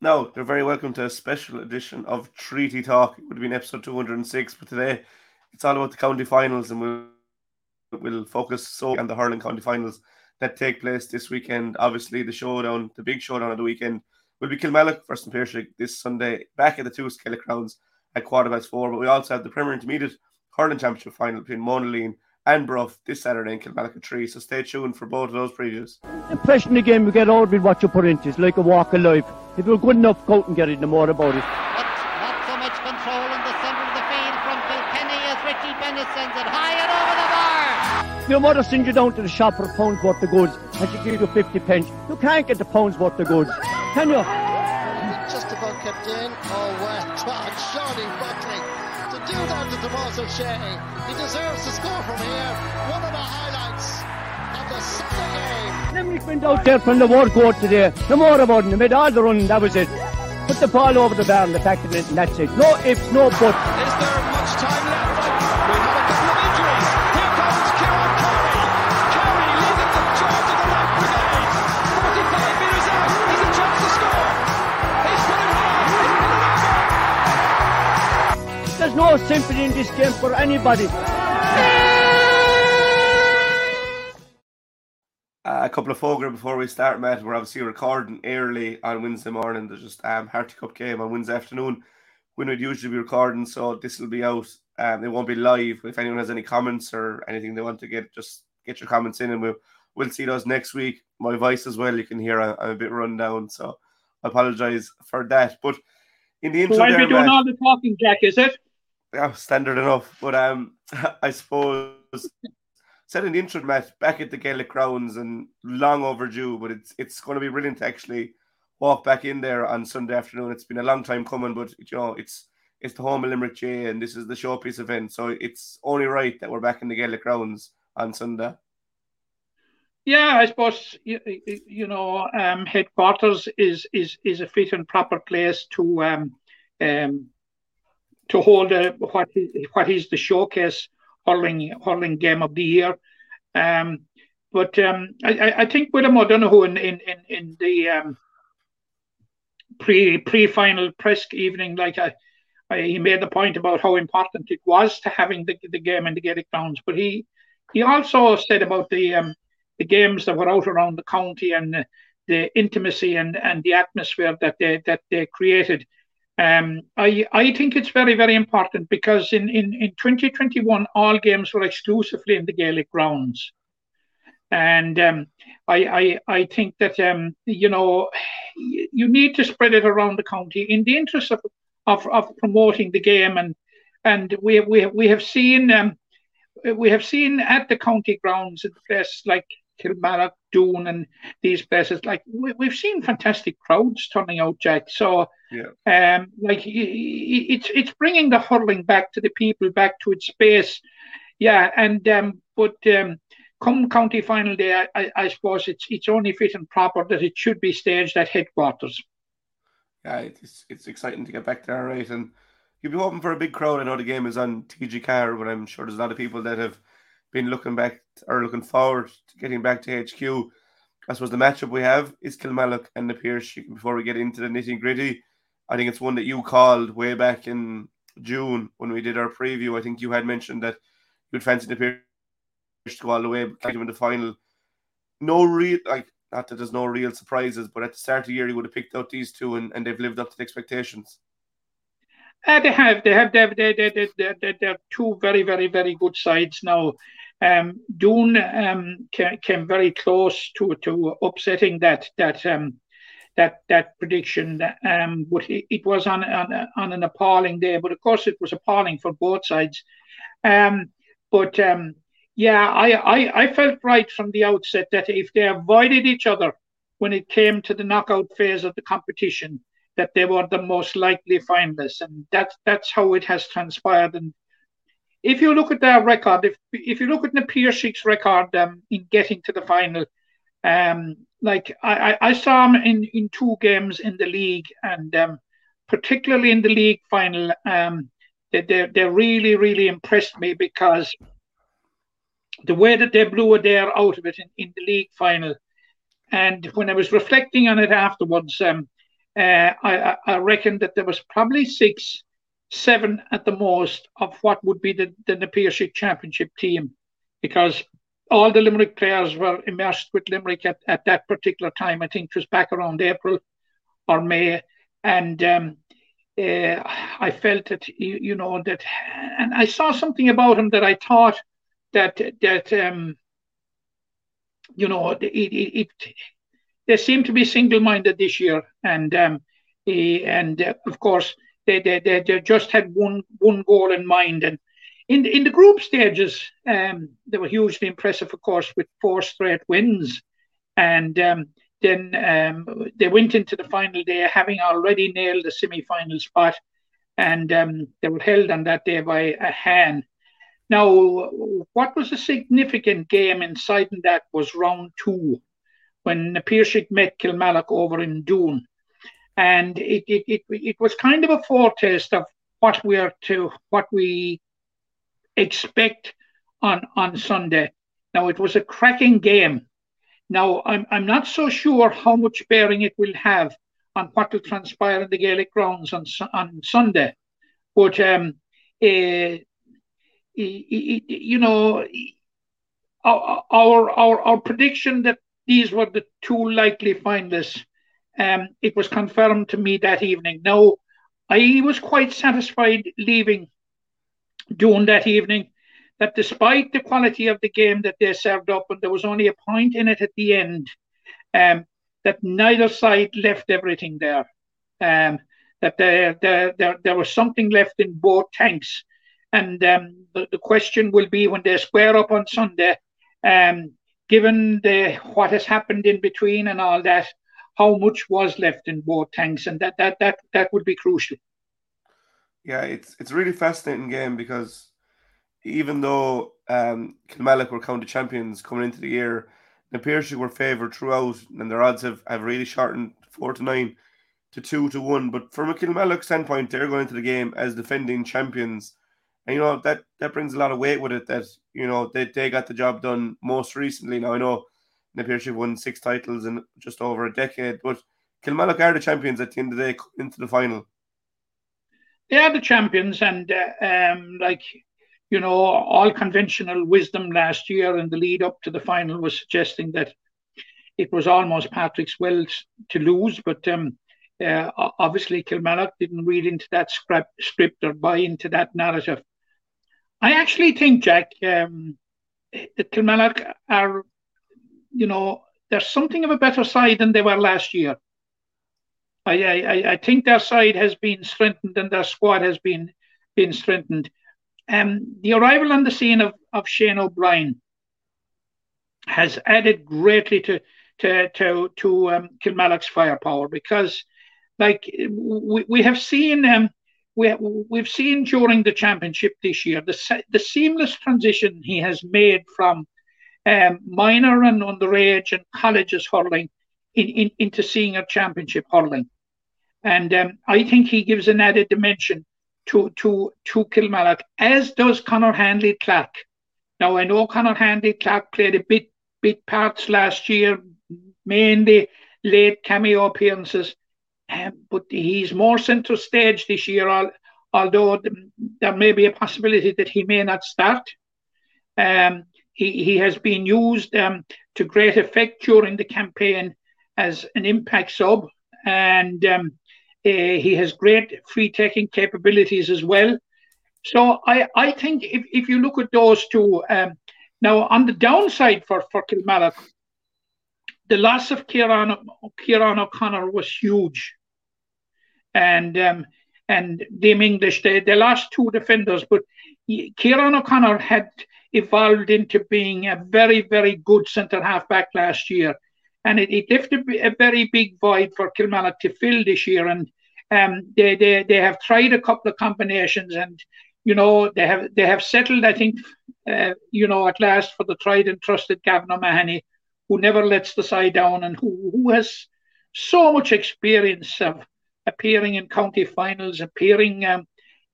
No, they're very welcome to a special edition of Treaty Talk. It would have been episode 206, but today it's all about the county finals and we'll, we'll focus so on the hurling county finals that take place this weekend. Obviously, the showdown, the big showdown of the weekend, will be Kilmallock versus Piarsaigh this Sunday back at the two Gaelic Grounds at quarter past four. But we also have the Premier Intermediate Hurling Championship final between Monaleen and Bruff this Saturday in Kilmallock at 3. So stay tuned for both of those previews. Impression again, we get out with what you put into It's like a walk of life. If you're good enough, go out and get it, no more about it. But not so much control in the centre of the field from Kilkenny as Richie Bennett sends it high and over the bar. Your mother sends you down to the shop for a pound's worth of goods and she gives you 50 pence. You can't get the pound's worth of goods, can you? Just about kept in. Oh, well done, Shawnee Buckley. To do that to Tomas O'Shea. He deserves to score from here. One of the highlights Limerick went out there from the word court today. No more about it. They made all the running, that was it. Put the ball over the bar and the back of it, and that's it. No ifs, no buts. Is there much time left? We have a couple of injuries. Here comes Kieran Carey. Carey leading the charge of the right brigade. 45 metres out. He's a chance to score. He's put it high. There's no sympathy in this game for anybody. A couple of fogger before we start, Matt. We're obviously recording early on Wednesday morning. There's just um Harty Cup game on Wednesday afternoon when we'd usually be recording. So this will be out. Um, it won't be live. If anyone has any comments or anything they want to get, just get your comments in, and we'll we'll see those next week. My voice as well. You can hear I, I'm a bit run down, so I apologise for that. But in the intro, So I'll there, be doing Matt- all the talking, Jack, is it? yeah, standard enough. But um, I suppose said an intro, match back at the Gaelic Grounds and long overdue. But it's it's going to be brilliant to actually walk back in there on Sunday afternoon. It's been a long time coming, but you know it's it's the home of Limerick J, and this is the showpiece event, so it's only right that we're back in the Gaelic Grounds on Sunday. Yeah, I suppose you, you know um, headquarters is is is a fit and proper place to um, um, to hold a, what is, what is the showcase hurling hurling game of the year. Um, but um, I, I- think William O'Donoghue in in in, in the um, pre pre final press evening, like I, I, he made the point about how important it was to having the, the game in the Gaelic grounds. But he he also said about the um, the games that were out around the county and the, the intimacy and, and the atmosphere that they that they created. Um, I I think it's very very important because in, in, in 2021 all games were exclusively in the Gaelic grounds, and um, I, I I think that um, you know you need to spread it around the county in the interest of of, of promoting the game. And and we we we have seen um, we have seen at the county grounds in places like Kilmallock, Doon, and these places, like we, we've seen fantastic crowds turning out, Jack. So, Yeah. um, like it's it's bringing the hurling back to the people, back to its space. Yeah, and um, but um, come county final day, I, I, I suppose it's it's only fit and proper that it should be staged at headquarters. Yeah, it's it's exciting to get back there, right? And you'll be hoping for a big crowd. I know the game is on TG Car, but I'm sure there's a lot of people that have been looking back or looking forward to getting back to HQ. I suppose the matchup we have is Kilmallock and the Pierce. Before we get into the nitty gritty, I think it's one that you called way back in June when we did our preview. I think you had mentioned that you'd fancy the Pierce to go all the way, catch them in the final. No real like not that there's no real surprises, but at the start of the year you would have picked out these two and, and they've lived up to the expectations. Uh, they have, they have, they have, they, they, they, they, they, they're two very, very, very good sides now. Um, Doon um, came, very close to to upsetting that that um, that that prediction. Um, but it, it was on, on on an appalling day. But of course, it was appalling for both sides. Um, but um, yeah, I, I I felt right from the outset that if they avoided each other when it came to the knockout phase of the competition, that they were the most likely finalists, and that's that's how it has transpired. And if you look at their record, if if you look at the Piarsaigh's record um, in getting to the final, um, like I, I I saw him in in two games in the league, and um, particularly in the league final, um, they they they really really impressed me because the way that they blew Adare out of it in, in the league final, and when I was reflecting on it afterwards, um, uh, I, I reckon that there was probably six, seven at the most of what would be the, the Na Piarsaigh Championship team, because all the Limerick players were immersed with Limerick at, at that particular time. I think it was back around April or May. And um, uh, I felt that, you, you, know, that, and I saw something about him that I thought that, that um, you know, it, it, it they seem to be single-minded this year. And, um, he, and uh, of course, they, they, they, they just had one, one goal in mind. And in in the group stages, um, they were hugely impressive, of course, with four straight wins, and um, then um, they went into the final day having already nailed the semi-final spot, and um, they were held on that day by a hand. Now, what was a significant game inside that was round two, when Piarsaigh met Kilmallock over in Doon, and it, it it it was kind of a foretaste of what we are to what we expect on on Sunday. Now it was a cracking game. Now I'm I'm not so sure how much bearing it will have on what will transpire in the Gaelic grounds on on Sunday, but um, uh, you know, our our our prediction that these were the two likely finalists. Um, it was confirmed to me that evening. Now, I was quite satisfied leaving Doon that evening that despite the quality of the game that they served up, and there was only a point in it at the end, um, that neither side left everything there. Um, that there, there, there, there was something left in both tanks. And um, the, the question will be when they square up on Sunday, um, given the what has happened in between and all that, how much was left in both tanks, and that that that that would be crucial. Yeah, it's it's a really fascinating game because even though um, Kilmallock were county champions coming into the year, the Piarsaigh were favoured throughout, and their odds have, have really shortened four to nine to two to one. But from a Kilmallock standpoint, they're going into the game as defending champions. And you know that that brings a lot of weight with it. That you know they, they got the job done most recently. Now I know Na Piarsaigh won six titles in just over a decade, but Kilmallock are the champions at the end of the day into the final they are the champions, and uh, um, like you know, all conventional wisdom last year in the lead up to the final was suggesting that it was almost Patrickswell's to lose, but um, uh, obviously Kilmallock didn't read into that script, script or buy into that narrative. I actually think, Jack, um, that Kilmallock are, you know, there's something of a better side than they were last year. I, I, I think their side has been strengthened and their squad has been been strengthened. Um, the arrival on the scene of, of Shane O'Brien has added greatly to to to, to um, Kilmallock's firepower because, like we, we have seen um, we we've seen during the championship this year the the seamless transition he has made from um, minor and underage and colleges hurling in, in, into senior championship hurling. And um, I think he gives an added dimension to to to Kilmallock, as does Conor Handley Clark. Now I know Conor Handley Clark played a bit bit parts last year, mainly late cameo appearances, um, but he's more centre stage this year. although there may be a possibility that he may not start. Um, he, he has been used um, to great effect during the campaign as an impact sub, and um, uh, he has great free taking capabilities as well. So I, I think if, if you look at those two, um, now on the downside for, for Kilmallock, the loss of Kieran, Kieran O'Connor was huge. And um, and Dame English, they, they lost two defenders, but Kieran O'Connor had evolved into being a very, very good centre half back last year and it, it left a, a, very big void for Kilmallock to fill this year. And um, they, they they have tried a couple of combinations, and you know they have they have settled. I think uh, you know at last for the tried and trusted Gavin O'Mahony, who never lets the side down and who who has so much experience of appearing in county finals, appearing um,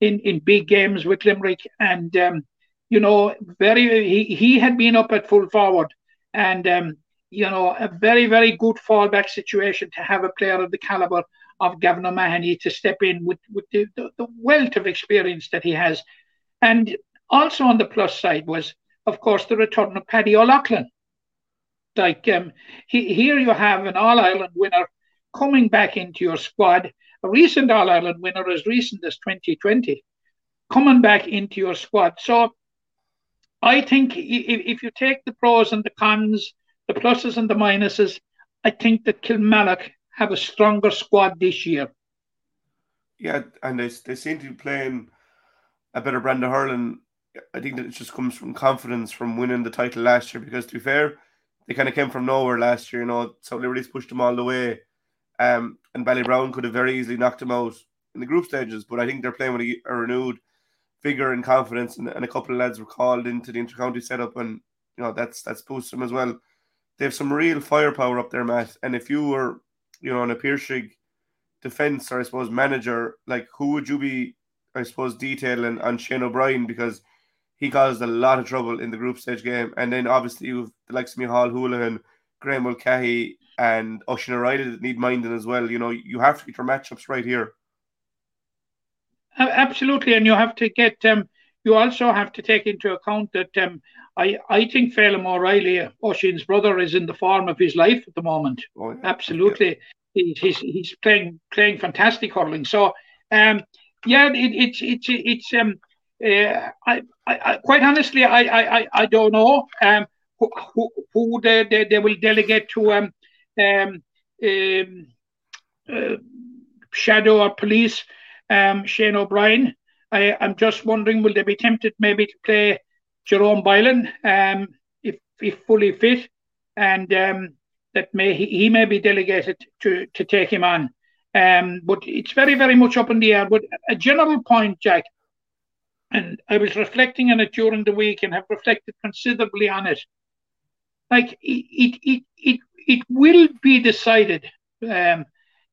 in in big games with Limerick, and um, you know very he he had been up at full forward and. Um, you know, a very, very good fallback situation to have a player of the caliber of Gavin O'Mahony to step in with, with the, the, the wealth of experience that he has. And also on the plus side was, of course, the return of Paddy O'Loughlin. Like um, he, here you have an All Ireland winner coming back into your squad, a recent All Ireland winner as recent as 2020, coming back into your squad. So I think if, you take the pros and the cons, the pluses and the minuses, I think that Kilmallock have a stronger squad this year. Yeah, and they, they seem to be playing a better brand of hurling. I think that it just comes from confidence from winning the title last year. Because to be fair, they kind of came from nowhere last year. You know, so Liberties pushed them all the way, um, and Ballybrown could have very easily knocked them out in the group stages. But I think they're playing with a, a renewed vigor and confidence, and, and, a couple of lads were called into the intercounty setup, and you know that's that's boosted them as well. They have some real firepower up there, Matt. And if you were you know, on a Piarsaigh defence or I suppose manager, like who would you be, I suppose, detailing on Shane O'Brien because he caused a lot of trouble in the group stage game. And then obviously you've the likes of Micheál Houlihan, Graham Mulcahy, and Oisin O'Reilly that need minding as well. You know, you have to get your matchups right here. Absolutely, and you have to get um you also have to take into account that um I, I think Phelim O'Reilly, Oisin's brother, is in the form of his life at the moment. Oh, yeah. Absolutely, yeah. He's, he's playing playing fantastic hurling. So, um, yeah, it, it's it's it's um, uh, I, I, quite honestly, I I, I don't know um who who, who they, they, they will delegate to um um, um uh, shadow or police um Shane O'Brien. I, I'm just wondering, will they be tempted maybe to play Jerome Boylan, um, if, if fully fit, and um, that may he, he, may be delegated to to take him on. Um, but it's very very much up in the air. But a general point, Jack, and I was reflecting on it during the week and have reflected considerably on it. Like it it it it, it will be decided, um,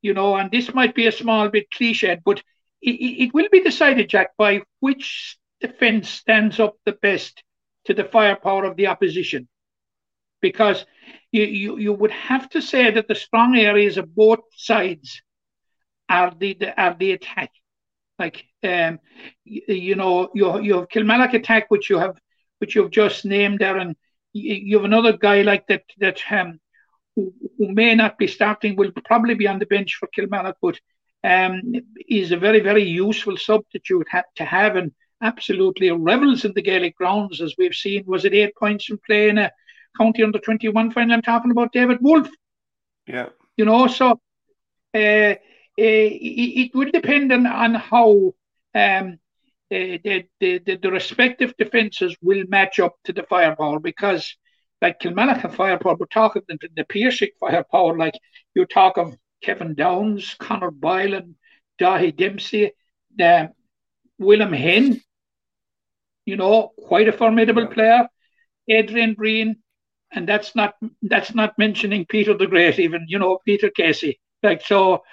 you know, and this might be a small bit cliched, but it, it will be decided, Jack, by which defence stands up the best to the firepower of the opposition. Because you, you, you would have to say that the strong areas of both sides are the, the are the attack. Like um, you, you know, you you have Kilmallock attack, which you have which you've just named there, and you, you have another guy like that that um, who, who may not be starting, will probably be on the bench for Kilmallock, but um, is a very very useful substitute ha- to have and absolutely revels in the Gaelic grounds, as we've seen. Was it eight points from playing a county under 21 final? I'm talking about David Wolf. Yeah. You know, so uh, uh, it, it will depend on, on how um, uh, the, the, the, the, respective defences will match up to the firepower because, like Kilmallock and firepower, we're talking the, the Piarsaigh firepower, like you talk of Kevin Downes, Conor Boylan, Dahi Dempsey, uh, William Henn, you know, quite a formidable yeah. player. Adrian Breen, and that's not that's not mentioning Peter the Great, even you know Peter Casey. Like so,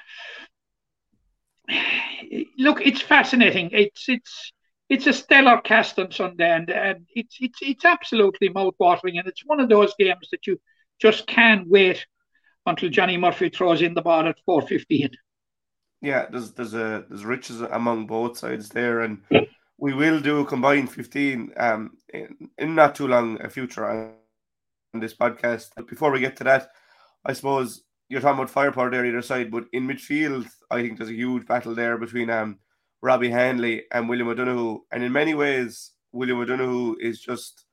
look, it's fascinating. It's it's it's a stellar cast on Sunday, and, and it's it's it's absolutely mouth-watering, and it's one of those games that you just can't wait until Johnny Murphy throws in the ball at four fifteen. Yeah, there's there's a there's riches among both sides there, and we will do a combined 15 um, in, in not too long a future on this podcast. But before we get to that, I suppose you're talking about firepower there either side, but in midfield, I think there's a huge battle there between um, Robbie Hanley and William O'Donoghue. And in many ways, William O'Donoghue is just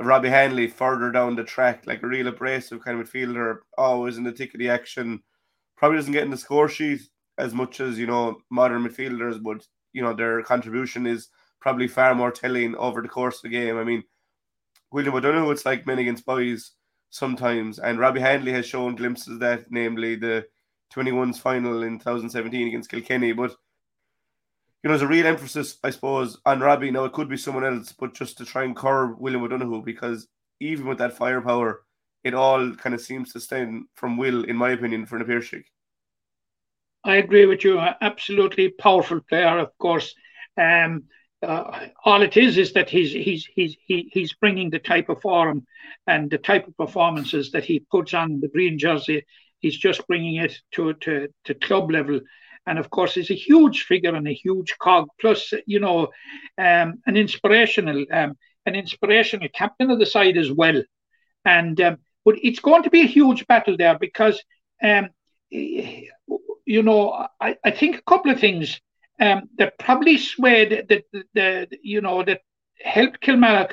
Robbie Hanley further down the track, like a real abrasive kind of midfielder, always in the thick of the action. Probably doesn't get in the score sheet as much as, you know, modern midfielders, but you know their contribution is probably far more telling over the course of the game. I mean, William O'Donoghue, it's like men against boys sometimes, and Robbie Hanley has shown glimpses of that, namely the 21's final in 2017 against Kilkenny. But you know, there's a real emphasis, I suppose, on Robbie. Now it could be someone else, but just to try and curb William O'Donoghue because even with that firepower, it all kind of seems to stem from Will, in my opinion, for Piarsaigh. I agree with you. Absolutely powerful player, of course. Um, uh, all it is is that he's he's he's he, he's bringing the type of form and the type of performances that he puts on the green jersey. He's just bringing it to to to club level, and of course, he's a huge figure and a huge cog. Plus, you know, um, an inspirational um, an inspirational captain of the side as well. And um, but it's going to be a huge battle there because um, you know I, I think a couple of things um, that probably swayed that the, the, you know that helped Kilmallock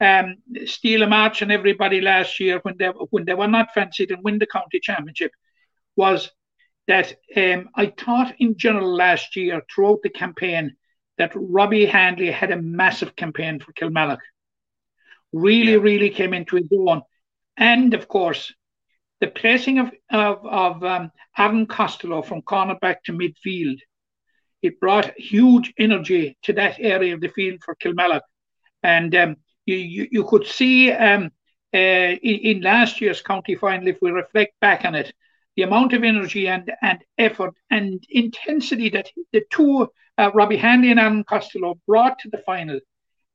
um, steal a match and everybody last year when they when they were not fancied and win the county championship was that um, I thought in general last year throughout the campaign that Robbie Hanley had a massive campaign for Kilmallock. Really, yeah. really came into his own, and of course the placing of of, of um, Aaron Costello from cornerback to midfield it brought huge energy to that area of the field for Kilmallock. And um, you, you, you, could see um, uh, in, in, last year's county final, if we reflect back on it, the amount of energy and, and effort and intensity that the two, uh, Robbie Hanley and Aaron Costello, brought to the final,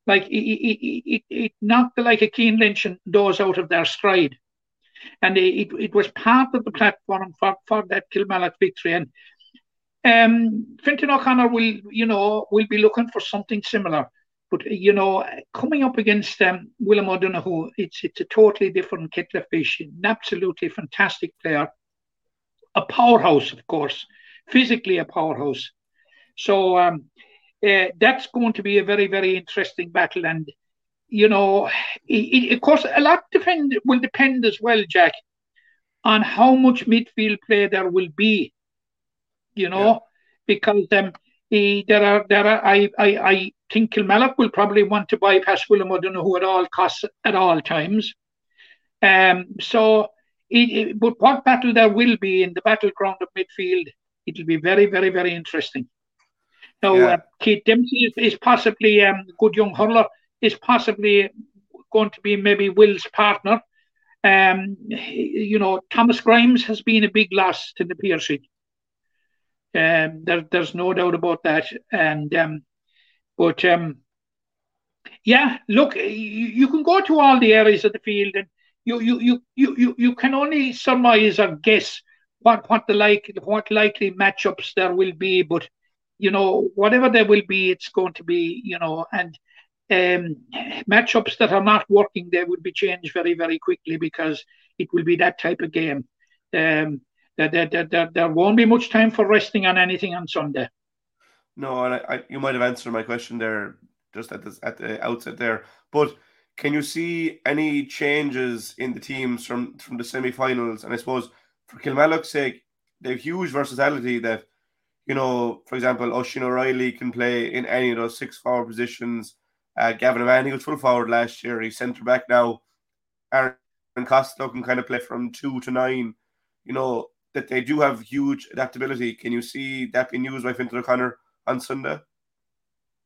like it, it, it, knocked like a Cian Lynch and those out of their stride. And it, it was part of the platform for, for that Kilmallock victory. And um, Fintan O'Connor will, you know, will be looking for something similar. But you know, coming up against um, William O'Donoghue, it's it's a totally different kettle of fish. An absolutely fantastic player, a powerhouse, of course, physically a powerhouse. So um, uh, that's going to be a very very interesting battle, and you know, it, it, of course, a lot depend will depend as well, Jack, on how much midfield play there will be you know, yeah. because um, he, there are there are I, I I think Kilmallock will probably want to bypass William O'Donoghue at all costs at all times. Um, so, it, it, but what battle there will be in the battleground of midfield, it'll be very very very interesting. Now, yeah. uh, Keith Dempsey is, is possibly um, good young hurler is possibly going to be maybe Will's partner. Um, you know, Thomas Grimes has been a big loss to the Piarsaigh. Um, there, there's no doubt about that. And um, but um, yeah, look, you, you can go to all the areas of the field, and you you you you you, can only surmise or guess what what the like what likely matchups there will be. But you know, whatever there will be, it's going to be you know, and um, matchups that are not working, they will be changed very very quickly because it will be that type of game. Um, there, there, there, there won't be much time for resting on anything on Sunday. No, and I, I, you might have answered my question there just at the at the outset there. But can you see any changes in the teams from from the semi-finals? And I suppose for Kilmallock's sake, they have huge versatility. That you know, for example, Oisin O'Reilly can play in any of those six forward positions. Uh, Gavin he was full forward last year. He's centre back now. Aaron Costello can kind of play from two to nine. You know, that they do have huge adaptability. Can you see that being used by Fintan O'Connor on Sunday?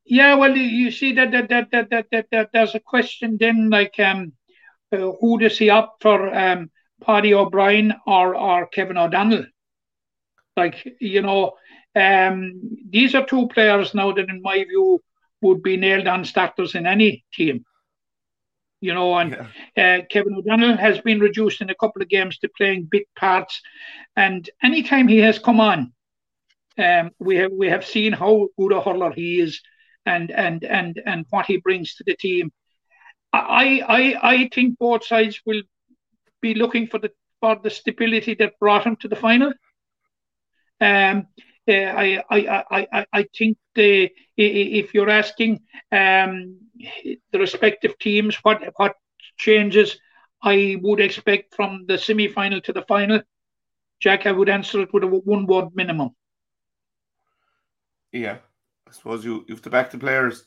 Yeah, well, you see that that that that that, that, that there's a question then like um, uh, who does he opt for, um, Paddy O'Brien or or Kevin O'Donnell? Like you know, um, these are two players now that, in my view, would be nailed on starters in any team you know, and yeah. uh, Kevin O'Donnell has been reduced in a couple of games to playing big parts. And anytime he has come on, um, we have we have seen how good a hurler he is, and and and and what he brings to the team. I I I think both sides will be looking for the for the stability that brought him to the final. Um, uh, I, I, I, I think the, if you're asking um, the respective teams what what changes I would expect from the semi-final to the final, Jack, I would answer it with a one word minimum. Yeah, I suppose you you have to back the players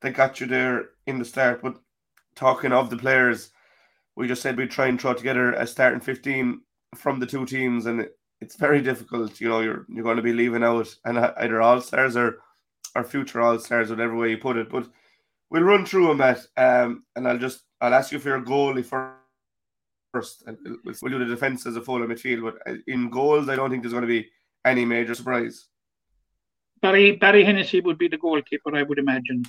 that got you there in the start. But talking of the players, we just said we'd try and throw together a starting fifteen from the two teams, and it's very difficult. You know, you're you're going to be leaving out and either all stars or or future all stars, whatever way you put it. But we'll run through them, Matt, um, and I'll just I'll ask you for your goalie first. We'll, we'll do the defense as a full midfield, but uh, in goals, I don't think there's going to be any major surprise. Barry Barry Hennessy would be the goalkeeper, I would imagine.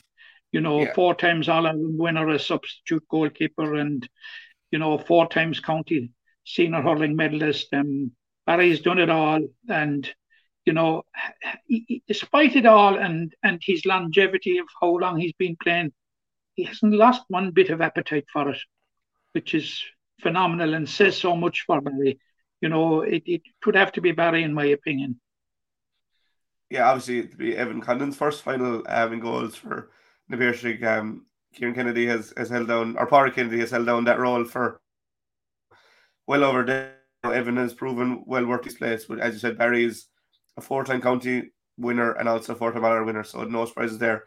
You know, Yeah. four times All Ireland winner as substitute goalkeeper, and you know, four times county senior hurling medalist. Um, Barry's done it all, and you know, he- he- despite it all, and and his longevity of how long he's been playing, he hasn't lost one bit of appetite for it, which is phenomenal and says so much for Barry. You know, it, it could have to be Barry, in my opinion. Yeah, obviously it'd be Evan Condon's first final um, in goals for the. Um, Kieran Kennedy has, has held down, or Parra Kennedy has held down that role for well over decade. Evan has proven well worth his place, but as you said, Barry is a four-time county winner and also a four-time All winner, so no surprises there.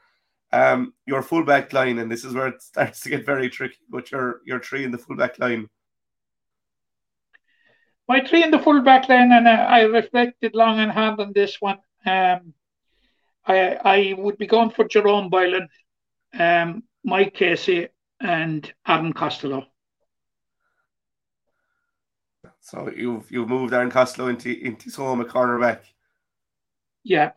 Um, your fullback line, and this is where it starts to get very tricky, but your your three in the fullback line. My three in the full back line, and uh, I reflected long and hard on this one. Um, I I would be going for Jerome Boylan, um, Mike Casey, and Aaron Costello. So you've you've moved Aaron Costello into into his home at cornerback. Yeah,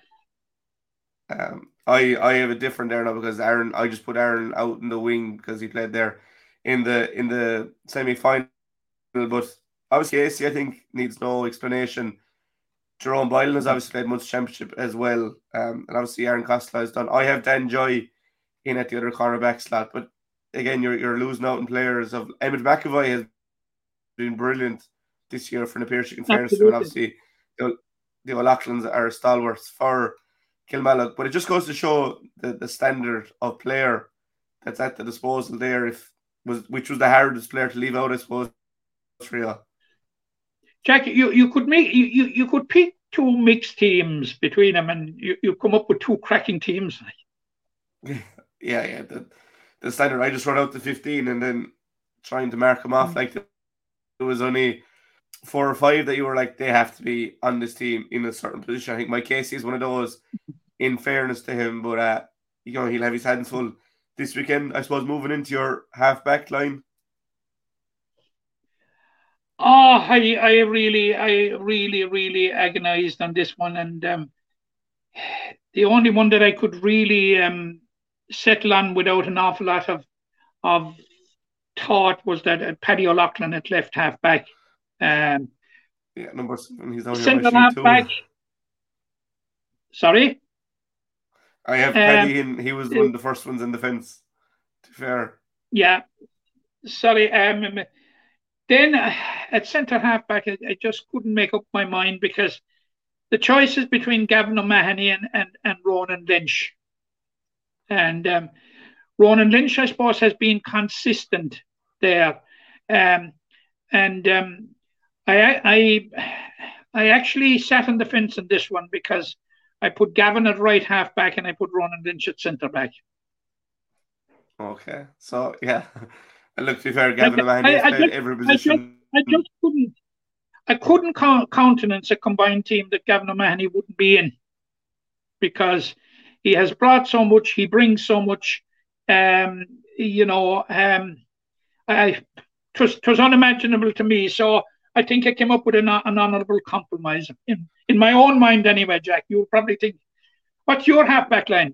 Um, I I have a different there now because Aaron I just put Aaron out in the wing because he played there in the in the semi final. But obviously AC I think needs no explanation. Jerome Boylan has obviously played much championship as well. Um, and obviously Aaron Costello has done. I have Dan Joy in at the other cornerback slot, but again you're you're losing out on players of Emmett McAvoy has been brilliant this year for the Pierce in fairness to. And obviously the, the O'Loughlin's are stalwarts for Kilmallock, but it just goes to show the, the standard of player that's at the disposal there. If was which was the hardest player to leave out, I suppose. Real. Jack, you, you could make you, you, you could pick two mixed teams between them, and you, you come up with two cracking teams. Yeah, yeah. The, the standard. I just run out the fifteen and then trying to mark them off. Like there was only four or five that you were like they have to be on this team in a certain position. I think Mike Casey is one of those. In fairness to him, but uh, you know he'll have his hands full this weekend. I suppose moving into your half back line. Oh, I, I really, I really, really agonized on this one, and um, the only one that I could really um, settle on without an awful lot of of thought was that uh, Paddy O'Loughlin at left half back. Um, Yeah, number seven. He's on centre my half back. Sorry. I have Um, Paddy in. He was one of the first ones in the fence. To be fair, Yeah. Sorry. Um, then uh, at centre half back, I, I just couldn't make up my mind because the choices between Gavin O'Mahony and, and, and Ronan Lynch. And um, Ronan Lynch, I suppose, has been consistent there. Um, and um, I, I, I actually sat on the fence on this one because I put Gavin at right half back and I put Ronan Lynch at centre back. okay. So yeah, and look to be fair, Gavin I- O'Mahony has I- played just- every I position. I just couldn't. I couldn't countenance a combined team that Gavin O'Mahony wouldn't be in, because he has brought so much. He brings so much. Um, you know, um, I it was, it was unimaginable to me. So I think I came up with an, an honourable compromise in in my own mind, anyway. Jack, you probably think, what's your halfback line?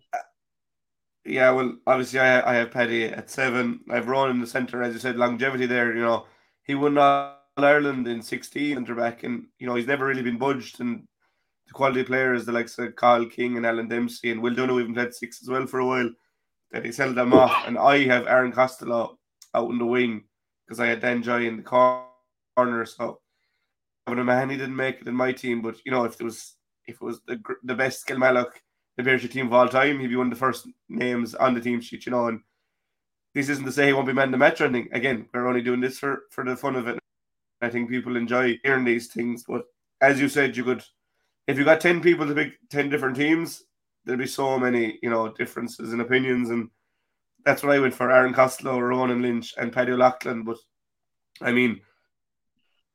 Yeah, well, obviously I, I have Paddy at seven. I've Ron in the centre, as you said, longevity there. You know, he won All Ireland in sixteen centre back, and you know he's never really been budged. And the quality players, the likes of Cathal King and Alan Dempsey and Will Donoghue even played six as well for a while. That he's held them off, and I have Aaron Costello out in the wing because I had Dan Joy in the corner. So, Gavin O'Mahony didn't make it in my team, but you know if it was if it was the the best Kilmallock the Piarsaigh team of all time. He'd be one of the first names on the team sheet, you know. And this isn't to say he won't be man the match or anything. Again, we're only doing this for, for the fun of it. I think people enjoy hearing these things. But as you said, you could, if you got 10 people to pick 10 different teams, there'd be so many, you know, differences in opinions. And that's what I went for Aaron Costello, Ronan Lynch, and Paddy O'Loughlin. But I mean,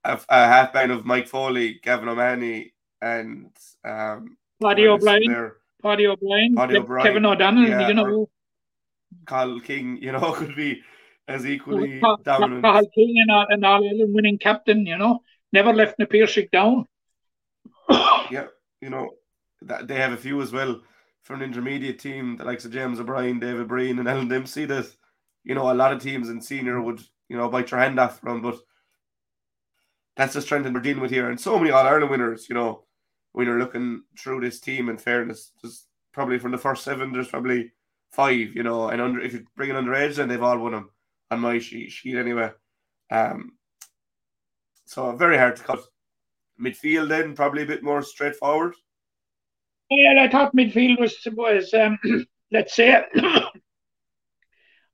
a, a half band of Mike Foley, Gavin O'Mahony, and um, Paddy O'Brien, there? Paddy O'Brien, Paddy O'Brien, Kevin O'Donnell, yeah, you know. Cathal King, you know, could be as equally Carl dominant. Cathal King and all, and all Ireland winning captain, you know, never left the Piarsaigh down. Yeah, you know, that they have a few as well from an intermediate team, the likes of James O'Brien, David Breen, and Alan Dempsey. That you know a lot of teams in senior would you know bite your hand off from, but that's the strength that we're dealing with here. And so many All Ireland winners, you know, when you're looking through this team. In fairness, just probably from the first seven, there's probably five, you know, and under if you bring in underage, then they've all won them on my sheet, sheet anyway. Um, so very hard to cut. Midfield then probably a bit more straightforward. Yeah, I thought midfield was was um, let's say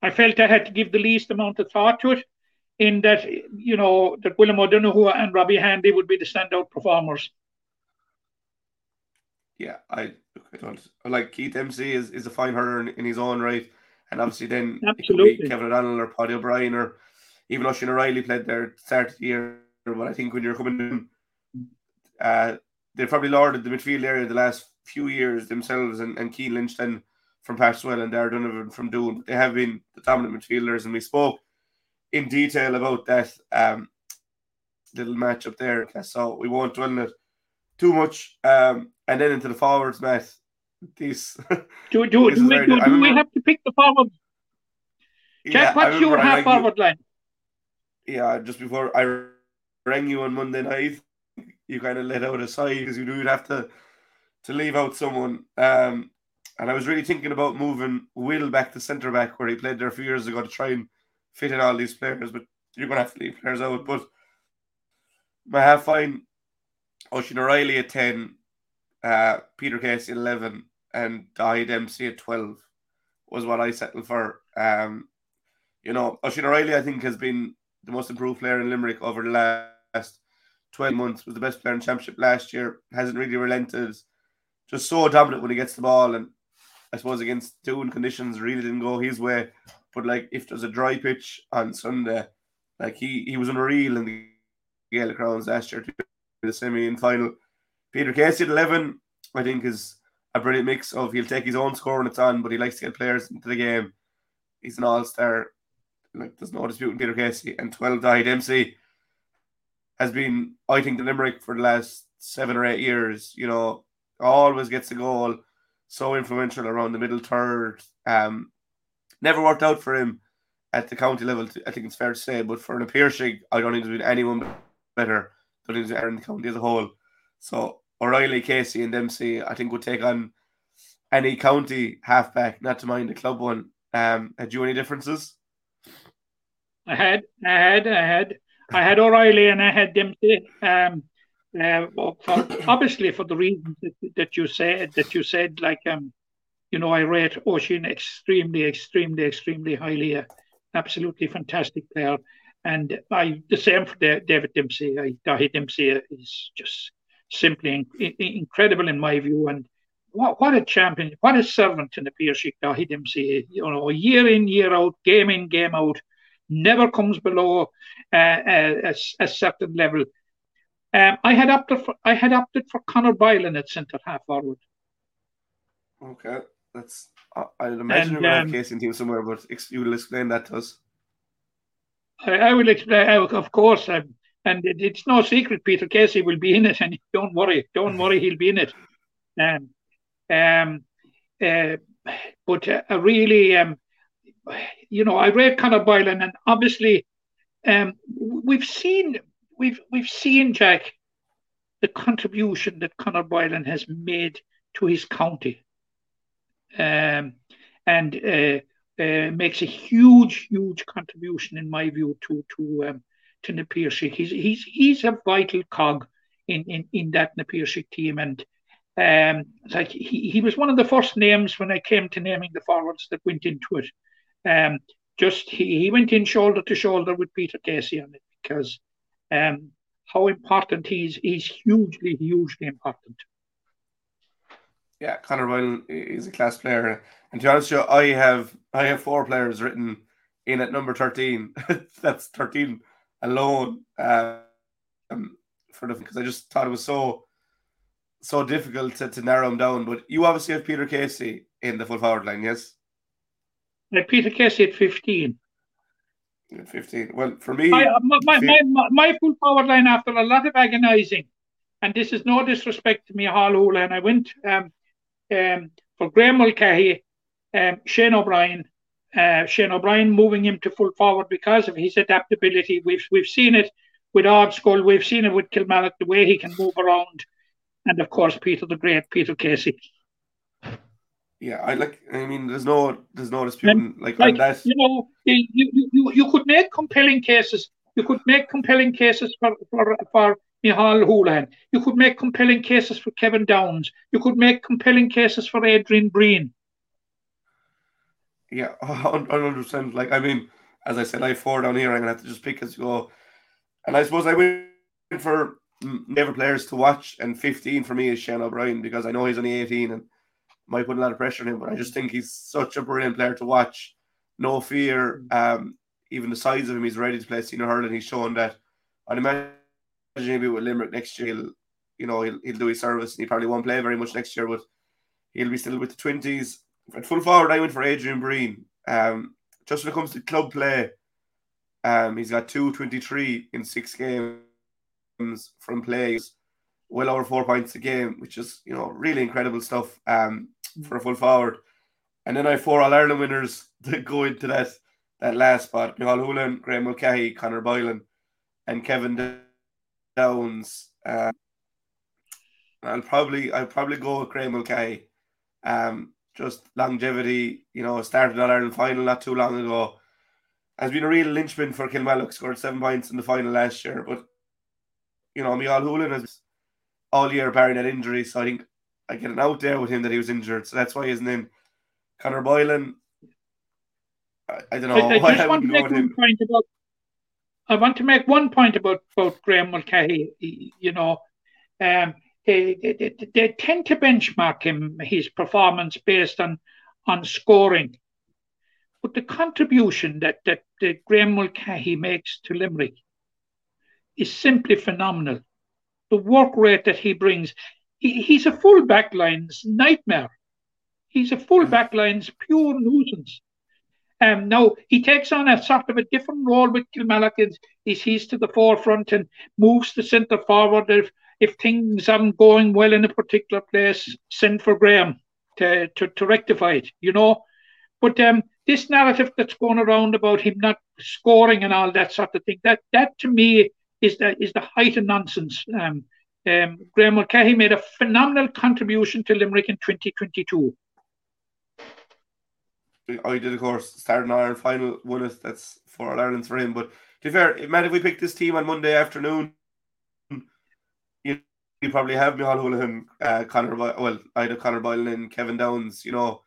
I felt I had to give the least amount of thought to it. In that, you know, that William O'Donoghue and Robbie Hanley would be the standout performers. Yeah, I, I don't like Keith Dempsey is, is a fine hurler in, in his own right, and obviously then Absolutely. Kevin O'Donnell or Paddy O'Brien or even Oisin O'Reilly played there at the start of the year. But I think when you're coming in, uh, they probably lorded the midfield area the last few years themselves, and, and Cian Lynch then from Patrickswell and Dar Donovan from Doon. They have been the dominant midfielders, and we spoke in detail about that um, little match up there. So we won't dwell on it too much. Um, and then into the forwards, Matt. These Do, do, do, we, do, do we have to pick the forward? Yeah, Jack, I what's your half rang you- forward line? yeah, just before I rang you on Monday night, you kind of let out a sigh because you knew you'd have to to leave out someone. Um, and I was really thinking about moving Will back to centre back where he played there a few years ago to try and fit in all these players, but you're going to have to leave players out. But my half fine, Oisin O'Reilly at 10, uh, Peter Casey at 11, and Dahi Dempsey at 12 was what I settled for. Um, you know, Oisin O'Reilly, I think, has been the most improved player in Limerick over the last 12 months, was the best player in championship last year, hasn't really relented, just so dominant when he gets the ball. And I suppose against Doon conditions really didn't go his way. But like if there's a dry pitch on Sunday, like he, he was unreal in the Gaelic Grounds last year, to the semi and final. Peter Casey at 11, I think, is a brilliant mix of he'll take his own score when it's on, but he likes to get players into the game. He's an all star. Like there's no dispute disputing Peter Casey. And 12 Dahi Dempsey has been, I think, the Limerick for the last seven or eight years. You know, always gets a goal, so influential around the middle third. Um, never worked out for him at the county level. I think it's fair to say, but for an Piarsaigh, I don't think there's been anyone better than in the county as a whole. So O'Reilly, Casey, and Dempsey, I think would take on any county halfback, not to mind the club one. Um, had you any differences? I had, I had, I had, I had O'Reilly and I had Dempsey. Um, uh, for, obviously for the reasons that, that you said, that you said, like, um, you know, I rate Oisin extremely, extremely, extremely highly. Uh, absolutely fantastic player. And I the same for David Dempsey. I, Dahi Dempsey is just simply in, in- incredible in my view. And what, what a champion, what a servant in the Piarsaigh Dahi Dempsey. You know, year in, year out, game in, game out, never comes below uh, a, a, a certain level. Um, I had opted for I had opted for Conor Boylan at centre half forward. Okay, that's. I- I'd imagine And, to um, in team somewhere, but you will explain that to us. I, I will explain, I of course, um, and it, it's no secret. Peter Casey will be in it, and don't worry, don't worry, he'll be in it. Um, um, uh, but uh, I really, um, you know, I read Conor Boylan, and obviously, um, we've seen, we've we've seen Jack, the contribution that Conor Boylan has made to his county, um, and. Uh, uh, makes a huge, huge contribution, in my view, to to um, to Na Piarsaigh. He's he's he's a vital cog in in, in that Na Piarsaigh team, and um, like he, he was one of the first names when I came to naming the forwards that went into it. Um, just he, he went in shoulder to shoulder with Peter Casey on it because um, how important he's he's hugely hugely important. Yeah, Conor Boylan is a class player, and to be honest, you, I have I have four players written in at number thirteen. That's thirteen alone. Uh, um, for the because I just thought it was so so difficult to, to narrow him down. But you obviously have Peter Casey in the full forward line, yes? Like Peter Casey at fifteen. At Fifteen. Well, for me, My, my, my, my, my full forward line after a lot of agonising and this is no disrespect to me, Hall Houlihan. I went um, um, for Graham Mulcahy, um, Shane O'Brien. Uh, Shane O'Brien moving him to full forward because of his adaptability. We've we've seen it with Ardscoil, we've seen it with Kilmallock, the way he can move around, and of course Peter the Great, Peter Casey. Yeah, I like. I mean, there's no, there's no disputing like, like that. you know, you, you, you, could make compelling cases. You could make compelling cases for for for Micheál Houlihan. You could make compelling cases for Kevin Downes. You could make compelling cases for Adrian Breen. Yeah, hundred percent. Like, I mean, as I said, I have four down here. I'm gonna have to just pick as you go. And I suppose I went for never players to watch, and 15 for me is Shane O'Brien because I know he's only 18 and might put a lot of pressure on him. But I just think he's such a brilliant player to watch. No fear. Um, even the size of him, he's ready to play senior hurling. He's shown that. I'd imagine maybe with Limerick next year, he'll, you know, he'll, he'll do his service. And he probably won't play very much next year, but he'll be still with the twenties. At full forward, I went for Adrian Breen. Um, just when it comes to club play, um, he's got two twenty-three in six games from plays, well over four points a game, which is you know really incredible stuff um, for a full forward. And then I have four All Ireland winners that go into that that last spot: Micheál Houlihan, Graham Mulcahy, Conor Boylan, and Kevin Downes. Uh, I'll probably I'll probably go with Graham Mulcahy. Um, just longevity, you know, started All Ireland final not too long ago. Has been a real linchpin for Kilmallock, scored seven points in the final last year. But you know, Micheál Houlihan has all year barring that injury, so I think I get an out there with him that he was injured. So that's why his name Conor Boylan. I, I don't know. I, I why just want to make one him. point about. I want to make one point about about Graham Mulcahy. You know, um, they, they, they, tend to benchmark him his performance based on on scoring, but the contribution that that, that Graham Mulcahy makes to Limerick is simply phenomenal. The work rate that he brings, he, he's a full backline's nightmare. He's a full backline's pure nuisance. Um, now he takes on a sort of a different role with Kilmallock. Is, is he's to the forefront and moves the centre forward. If if things aren't going well in a particular place, send for Graham to to, to rectify it. You know, but um, this narrative that's going around about him not scoring and all that sort of thing, that that to me is the is the height of nonsense. Um, um, Graham Mulcahy made a phenomenal contribution to Limerick in 2022. I did, of course, start an Ireland final, it. That's for Ireland for him. But to be fair, man, if we picked this team on Monday afternoon, you you probably have Micheál Houlihan, uh, Connor, well, either Conor Boylan and Kevin Downes. You know,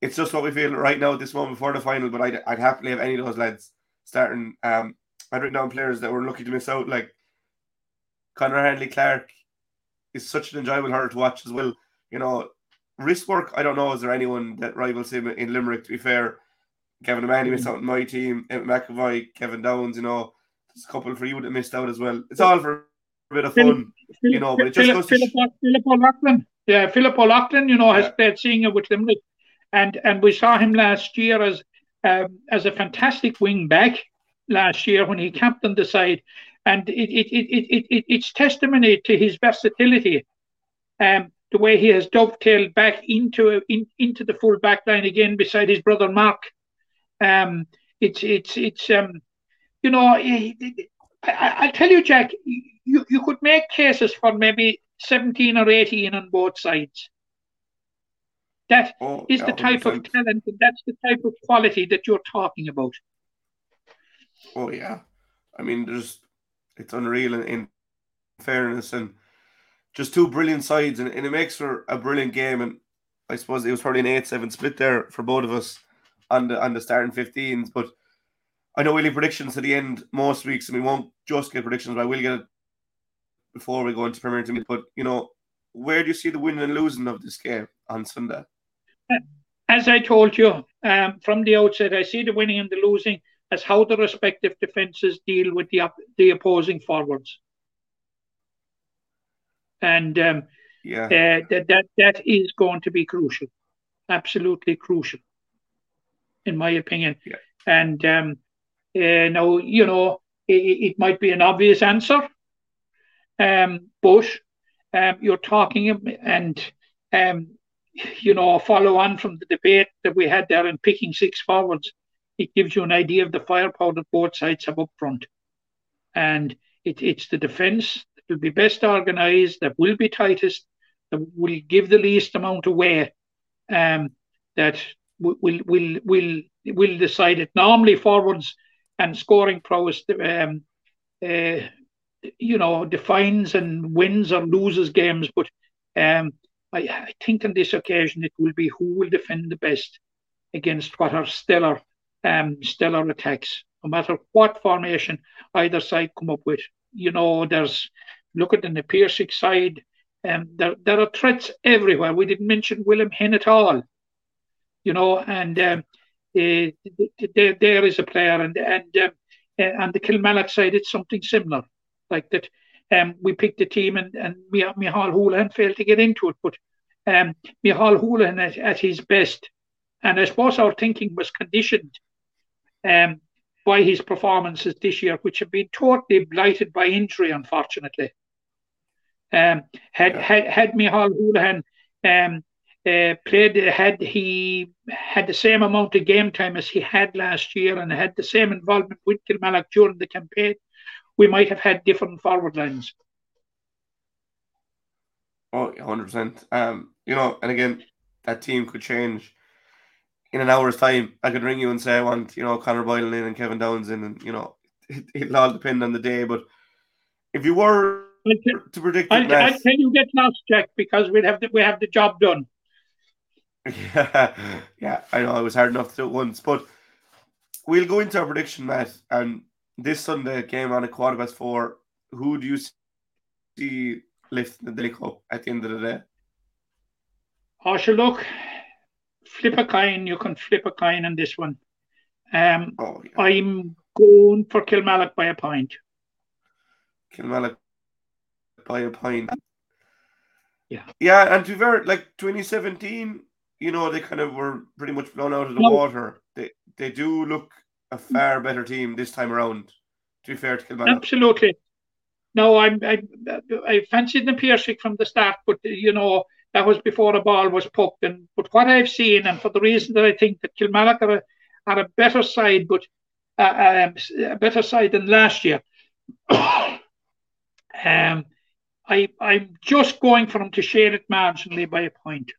it's just what we feel right now at this moment before the final. But I'd, I'd happily have any of those lads starting. Um, I'd written down players that were lucky to miss out, like Conor Hanley Clark is such an enjoyable hurler to watch as well. You know, wrist work, I don't know, is there anyone that rivals him in Limerick, to be fair? Kevin O'Mahony missed out on my team, Emmett McAvoy, Kevin Downes, you know, there's a couple for you that missed out as well. It's all for a bit of fun, you know, but it just Philip, goes to Philip, Philip O'Loughlin, yeah, Philip O'Loughlin, you know, has Yeah. played senior with Limerick, and and we saw him last year as um, as a fantastic wing back last year when he captained the side, and it it it it, it, it it's testimony to his versatility, um, the way he has dovetailed back into in, into the full back line again beside his brother Mark. Um, it's it's it's um, you know, I, I, I'll tell you, Jack, you, you could make cases for maybe 17 or 18 on both sides. That Oh, is the type of 100%. talent, and that's the type of quality that you're talking about. Oh yeah, I mean, there's it's unreal in, in fairness and just two brilliant sides, and, and it makes for a brilliant game. And I suppose it was probably an eight-seven split there for both of us on the on the starting 15s. But I know we'll leave predictions at the end most weeks, and we won't just get predictions, but I will get it before we go into Premier League. But you know, where do you see the winning and losing of this game on Sunday? As I told you um, from the outset, I see the winning and the losing as how the respective defences deal with the op- the opposing forwards. And um, Yeah, uh, that, that that is going to be crucial, absolutely crucial, in my opinion. Yeah. And um, uh, now you know it, it might be an obvious answer, um, but um, you're talking and um, you know a follow on from the debate that we had there in picking six forwards. It gives you an idea of the firepower that both sides have up front, and it, it's the defence that will be best organised, that will be tightest, that will give the least amount away. Um, that will will will will decide it. Normally, forwards and scoring prowess, um, uh, you know, defines and wins or loses games. But um, I, I think on this occasion it will be who will defend the best against what are stellar, um, stellar attacks. No matter what formation either side come up with, you know, there's look at the Piarsaigh side. Um, there, there are threats everywhere. We didn't mention William Henn at all you know, and um, uh, there, there is a player, and and um, uh, on the Kilmallock side, it's something similar, like that. Um, we picked a team, and and Micheál Houlihan failed to get into it, but um, Micheál Houlihan at, at his best, and I suppose our thinking was conditioned um, by his performances this year, which have been totally blighted by injury, unfortunately. Um, had, yeah. had had Micheál Houlihan um, uh, played had he had the same amount of game time as he had last year and had the same involvement with Kilmallock during the campaign, we might have had different forward lines. Oh, 100%. Um, you know, and again, that team could change in an hour's time. I could ring you and say I want, you know, Conor Boylan in and Kevin Downes in, and, you know, it, it'll all depend on the day. But if you were to predict I'll, I'll tell you get lost, Jack, because we have the, we have the job done. Yeah, yeah, I know it was hard enough to do it once, but we'll go into our prediction, Matt. And this Sunday game on a quarter past four. Who do you see lift the Daily Cup at the end of the day? Oh, sure, look, flip a coin. You can flip a coin on this one. Um, oh, yeah. I'm going for Kilmallock by a point. Kilmallock by a point. Yeah. Yeah, and to be fair, like 2017, you know, they kind of were pretty much blown out of the no. water. They they do look a far better team this time around. To be fair to Kilmallock. Absolutely. No, I'm I I fancied the Piarsaigh from the start, but you know that was before the ball was poked. And but what I've seen, and for the reason that I think that Kilmallock are a, are a better side, but uh, um, a better side than last year. um, I I'm just going for them to share it marginally by a point.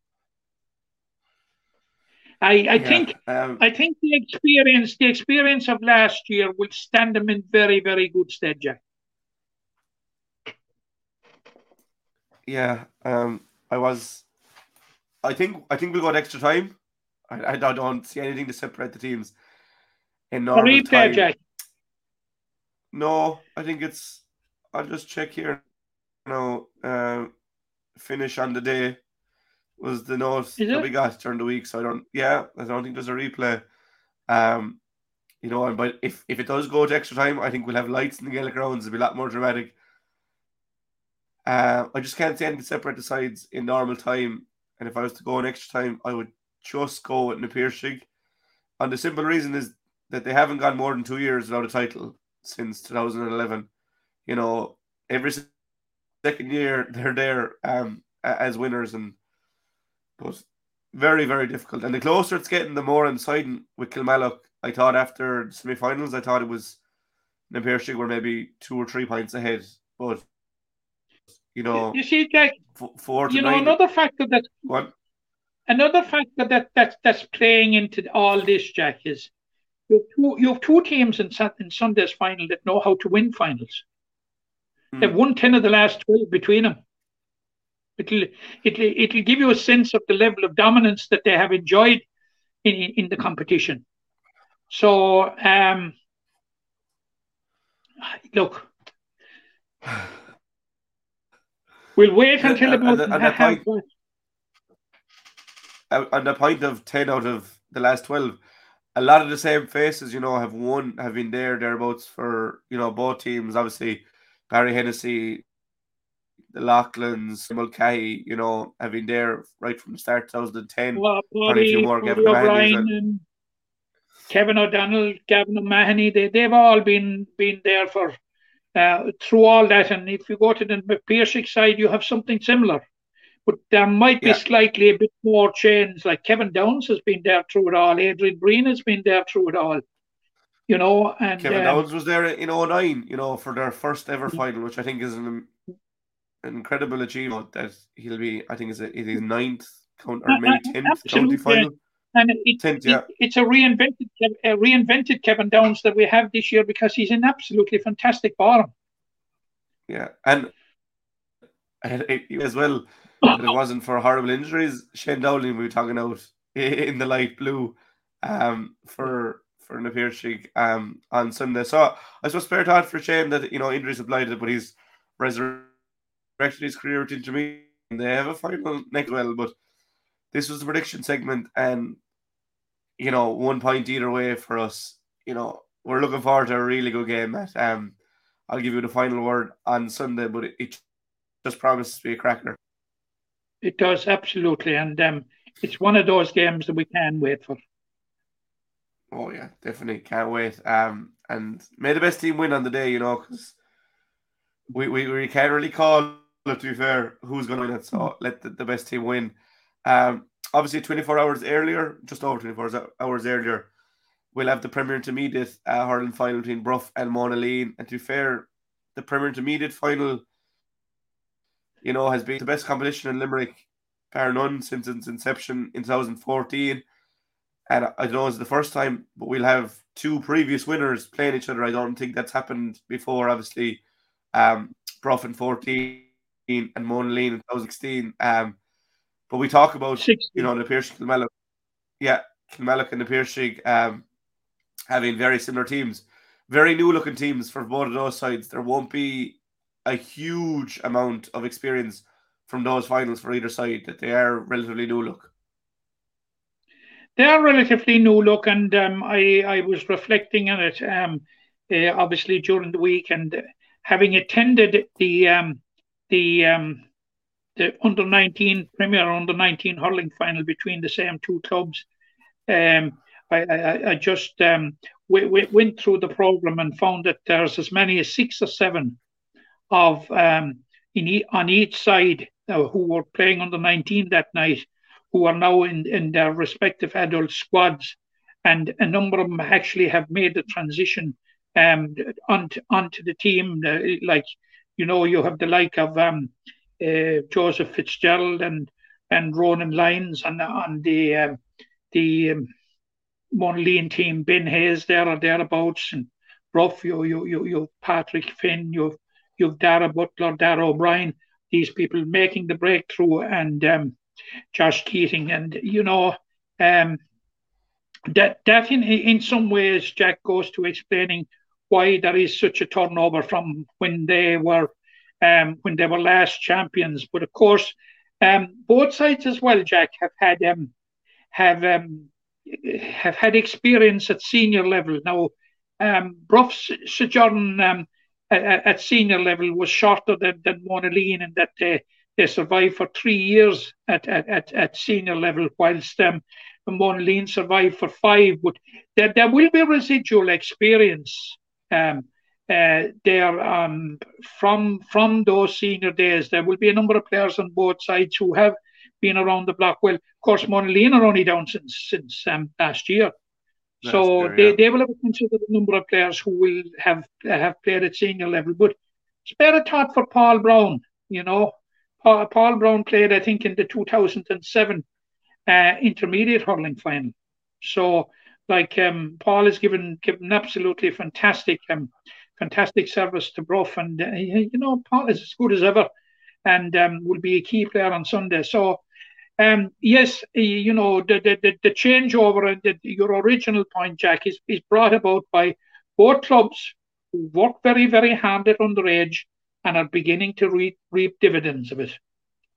I, I yeah, think um, I think the experience the experience of last year will stand them in very very good stead, Jack. Yeah, um, I was. I think I think we'll go at extra time. I, I don't see anything to separate the teams in normal time. Jack. No, I think it's. I'll just check here. No, uh, finish on the day was the note that we got during the week. So I don't, yeah, I don't think there's a replay. Um, you know, but if, if it does go to extra time, I think we'll have lights in the Gaelic grounds. It'll be a lot more dramatic. Uh, I just can't see anything to separate the sides in normal time. And if I was to go in extra time, I would just go with Na Piarsaigh. And the simple reason is that they haven't gone more than two years without a title since 2011. You know, every second year they're there um, as winners, and but very, very difficult. And the closer it's getting, the more I'm siding with Kilmallock. I thought after the semi finals, I thought it was Na Piarsaigh were maybe two or three points ahead. But, you know, you see, Jack, f- four you know, another factor that. What? Another factor that, that that's playing into all this, Jack, is you have two, you have two teams in, in Sunday's final that know how to win finals. Mm. They've won 10 of the last 12 between them. It'll, it'll, it'll give you a sense of the level of dominance that they have enjoyed in, in the competition. So, um, look, we'll wait until about and, and, and point, on the point of 10 out of the last 12, a lot of the same faces, you know, have won, have been there, thereabouts for, you know, both teams. Obviously, Barry Hennessy, the Loughlin's, Mulcahy, you know, have been there right from the start 2010. Well, Bobby, more, O'Brien Kevin O'Donnell, Gavin O'Mahony, they, they've all been been there for uh, through all that. And if you go to the Na Piarsaigh side, you have something similar. But there might be Yeah. slightly a bit more change. Like Kevin Downes has been there through it all. Adrian Breen has been there through it all. You know, and Kevin um, Downes was there in 09, you know, for their first ever final, which I think is an incredible achievement that he'll be, I think is it is ninth count or maybe tenth county final. and it, Tenth, it- yeah. it's a reinvented, a reinvented Kevin Downes that we have this year because he's an absolutely fantastic bottom. Yeah, and it, as well, if it wasn't for horrible injuries, Shane Dowling we were talking out in the light blue um, for for Na Piarsaigh um on Sunday. So I suppose fair thought for Shane that you know injuries have blighted, but he's resurrected his career Intermediate. and They have a final next well, but this was the prediction segment, and you know one point either way for us. You know we're looking forward to a really good game. Matt. Um, I'll give you the final word on Sunday, but it, it just promises to be a cracker. It does absolutely, and um, it's one of those games that we can wait for. Oh yeah, definitely can't wait. Um, and may the best team win on the day, you know, because we, we we can't really call. To be fair, who's going to win it? So let the, the best team win. Um, obviously, twenty four hours earlier, just over twenty four hours earlier, we'll have the Premier Intermediate uh, hurling final between Bruff and Monaleen. And to be fair, the Premier Intermediate final, you know, has been the best competition in Limerick, bar none, since its inception in two thousand fourteen and I don't know it's the first time, but we'll have two previous winners playing each other. I don't think that's happened before. Obviously, um, Bruff in fourteen and Monaleen in 2016. Um, but we talk about Six, you know the Piarsaigh Kilmallock, yeah, Kilmallock and the Piarsaigh um, having very similar teams, very new looking teams for both of those sides. There won't be a huge amount of experience from those finals for either side. That they are relatively new look. they are relatively new look, and um, I I was reflecting on it. Um, uh, obviously during the week, and having attended the um, the um, the under nineteen Premier under nineteen hurling final between the same two clubs, um, I, I, I just um, we, we went through the program and found that there's as many as six or seven of um, in e- on each side uh, who were playing under 19 that night, who are now in, in their respective adult squads, and a number of them actually have made the transition um, onto, onto the team. Uh, like, you know, you have the like of um, uh, Joseph Fitzgerald and and Ronan Lyons and on the um, the um, Monaleen team, Ben Hayes there or thereabouts, and Bruff, you you you you Patrick Finn, you've you've Dara Butler, Dara O'Brien, these people making the breakthrough, and um, Josh Keating, and you know, um, that that in in some ways, Jack goes to explaining why there is such a turnover from when they were um, when they were last champions. But of course, um, both sides as well, Jack, have had um, have um, have had experience at senior level. Now, um, Bruff's sojourn um, at, at senior level was shorter than, than Monaleen in that they, they survived for three years at, at, at, senior level, whilst um, Monaleen survived for five. But there, there will be residual experience um, uh, there um, from from those senior days. There will be a number of players on both sides who have been around the block. Well, of course, Monaleen are only down since since um, last year. So year, they, yeah. they will have a considerable number of players who will have have played at senior level. But spare a thought for Paul Brown. You know, Paul, Paul Brown played, I think, in the 2007 uh, intermediate hurling final. So, like, um, Paul has given given absolutely fantastic um, fantastic service to Bruff, and uh, you know, Paul is as good as ever, and um, will be a key player on Sunday. So. Um, yes, you know the the, the, changeover and the, your original point, Jack, is, is brought about by both clubs who work very very hard at underage and are beginning to reap, reap dividends of it.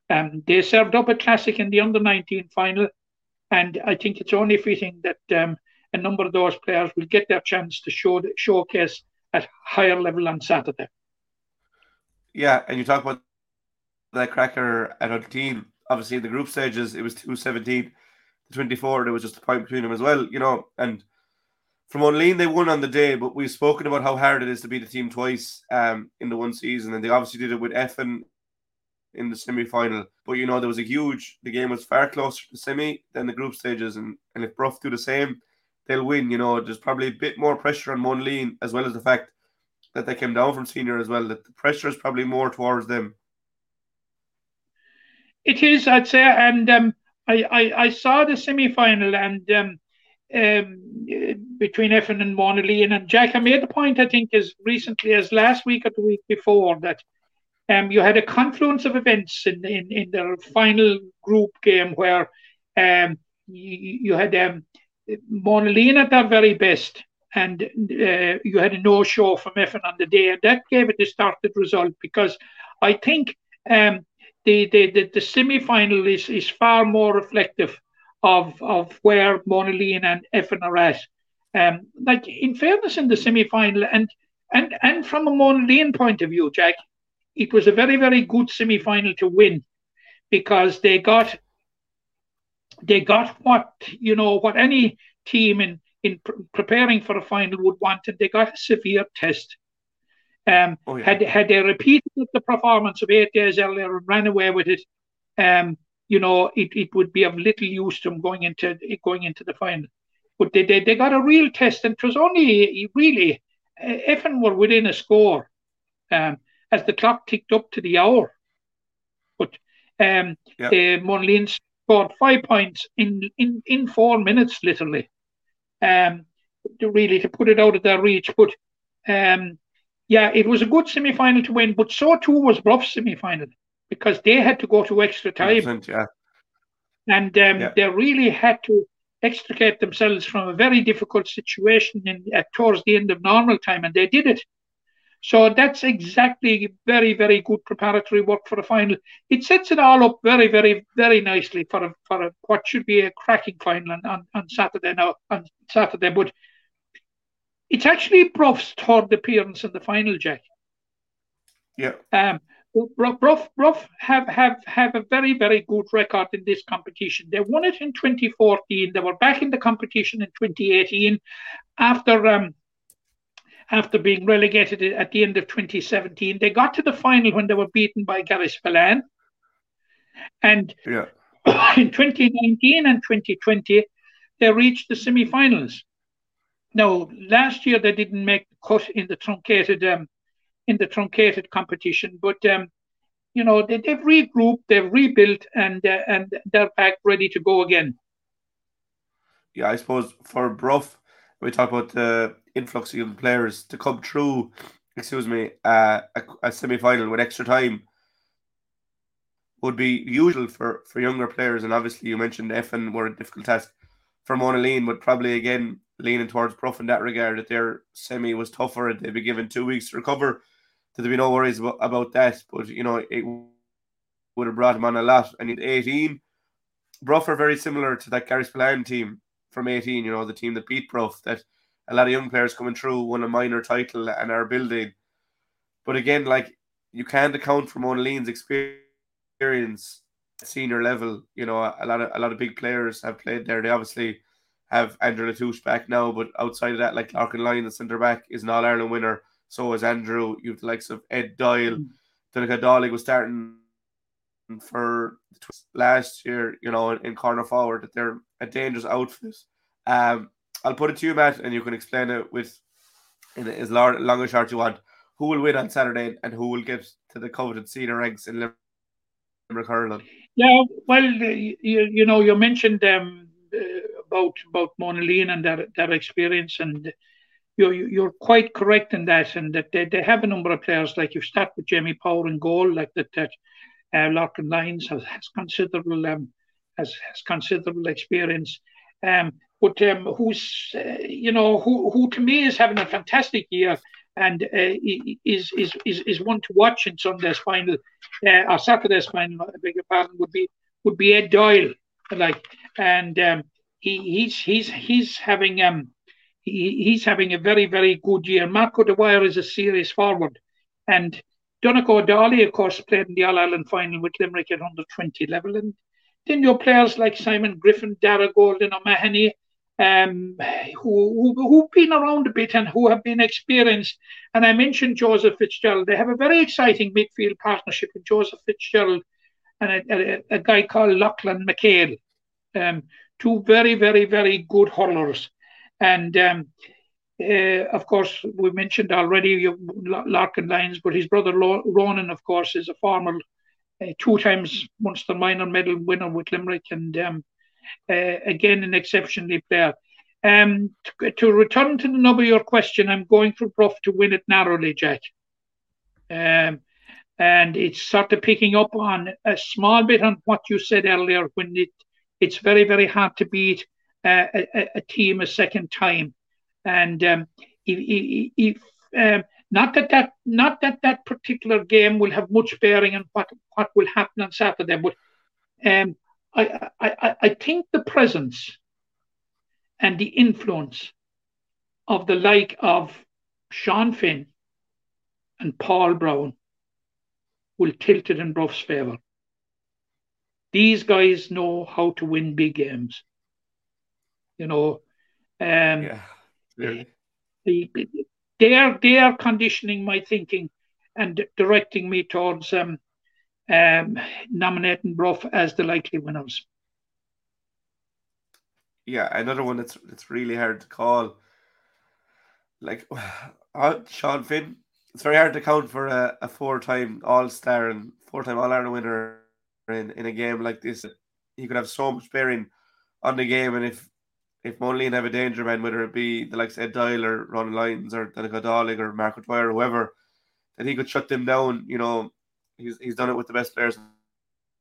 Um, they served up a classic in the under 19 final, and I think it's only fitting that um, a number of those players will get their chance to show showcase at higher level on Saturday. Yeah, and you talk about that cracker at 18. Obviously, in the group stages, it was 217 to 24. There was just a point between them as well, you know. And from Monaleen, they won on the day, but we've spoken about how hard it is to beat a team twice um, in the one season, and they obviously did it with Effin in the semi final. But you know, there was a huge. The game was far closer to semi than the group stages, and and if Bruff do the same, they'll win. You know, there's probably a bit more pressure on Monaleen, as well as the fact that they came down from senior as well. That the pressure is probably more towards them. It is, I'd say, and um, I, I I saw the semi final and. Um, um, between Effin and Monaleen and Jack, I made the point I think as recently as last week or the week before that um, you had a confluence of events in, in, in the final group game where um, you, you had um, Monaleen at their very best, and uh, you had a no show from Effin on the day, and that gave it a started result because I think um, the, the, the, the semi final is, is far more reflective of, of where Monaleen and Effin are at. Um, like in fairness, in the semi final, and and and from a Monaleen point of view, Jack, it was a very, very good semi final to win because they got they got what you know what any team in in pr- preparing for a final would want, and they got a severe test. Um, oh, yeah. Had had they repeated the performance of eight days earlier and ran away with it, um, you know, it, it would be of little use to them going into going into the final. But they, they, they got a real test, and it was only really uh, Effin were within a score. Um, as the clock ticked up to the hour. But um, yep. uh, Monaleen scored five points in, in, in four minutes, literally, um, to really to put it out of their reach. But um, yeah, it was a good semi final to win, but so too was Bruff's semi final because they had to go to extra time. Yeah. And um, yeah. they really had to extricate themselves from a very difficult situation in, at, towards the end of normal time, and they did it. So that's exactly very, very good preparatory work for the final. It sets it all up very, very, very nicely for a, for a, what should be a cracking final on, on, on Saturday now on Saturday. But it's actually Bruff's third appearance in the final, Jack. Yeah. Um, Bruff, Bruff have, have, have a very, very good record in this competition. They won it in 2014. They were back in the competition in 2018 after um, after being relegated at the end of 2017. They got to the final when they were beaten by Garryspillane. And yeah. in 2019 and 2020, they reached the semi finals. Now, last year they didn't make the cut in the truncated um, in the truncated competition, but um, you know they, have regrouped, they've rebuilt, and uh, and they're back ready to go again. Yeah, I suppose for Bruff, we talk about the influx of young players to come through, excuse me, uh, a, a semi final with extra time would be usual for, for younger players. And obviously, you mentioned Effin were a difficult task for Monaleen, but probably again leaning towards Bruff in that regard that their semi was tougher and they'd be given two weeks to recover. There'd be no worries about, about that. But, you know, it would have brought him on a lot. And in 18, Bruff are very similar to that Garryspillane team from 18, you know, the team that beat Bruff, that a lot of young players coming through, won a minor title and are building. But again, like you can't account for Monaleen's experience at senior level. You know, a lot of a lot of big players have played there. They obviously have Andrew Latouche back now, but outside of that, like Lorcan Lyon, the centre back, is an All Ireland winner. So is Andrew. You have the likes of Ed Doyle. Mm. Donegal Dolly was starting for last year, you know, in corner forward, that they're a dangerous outfit. Um, I'll put it to you, Matt, and you can explain it with in as long, long or short you want. Who will win on Saturday and who will get to the coveted senior ranks in Limerick hurling? Yeah, well, you, you know, you mentioned um, about about Monaleen and their, their experience, and you're you're quite correct in that, and that they, they have a number of players like you start with Jamie Power in goal, like that that uh, Lorcan Lyons has, has considerable um, has, has considerable experience. Um, but um, who's uh, you know who who to me is having a fantastic year and uh, is is is is one to watch in Sunday's final uh, or Saturday's final. I beg your pardon. Would be would be Ed Doyle, like, and um, he he's he's he's having um he, he's having a very very good year. Marco De Dwyer is a serious forward, and Donegal Dolly, of course, played in the All Ireland final with Limerick at under twenty level, and then your players like Simon Griffin, Dara Golden, O'Mahony um, who, who, who've been around a bit and who have been experienced. And I mentioned Joseph Fitzgerald. They have a very exciting midfield partnership with Joseph Fitzgerald and a, a, a guy called Lachlan McHale. Um, two very, very, very good hurlers. And um, uh, of course, we mentioned already Lorcan Lyons, but his brother Ronan, of course, is a former uh, two times Munster minor medal winner with Limerick and um, uh, again an exceptionally player. Um, to, to, return to the nub of your question, I'm going for Bruff to win it narrowly, Jack. Um, and it's sort of picking up on a small bit on what you said earlier when it it's very very hard to beat uh, a, a, team a second time and um, if, if um, not that that not that that particular game will have much bearing on what what will happen on Saturday but um, I, I I think the presence and the influence of the like of Sean Finn and Paul Brown will tilt it in Bruff's favour. These guys know how to win big games. You know, um, yeah, really. the, they are they are conditioning my thinking and directing me towards um, um, nominating Bruff as the likely winners. Yeah, another one that's that's really hard to call. Like uh, Sean Finn, it's very hard to count for a, a four-time All-Star and four-time All-Ireland winner in, in a game like this. He could have so much bearing on the game, and if if Monaleen have a danger man, whether it be the likes of Ed Doyle or Ron Lyons or Danica Dowling or Mark Dwyer or whoever, that he could shut them down. You know, he's he's done it with the best players in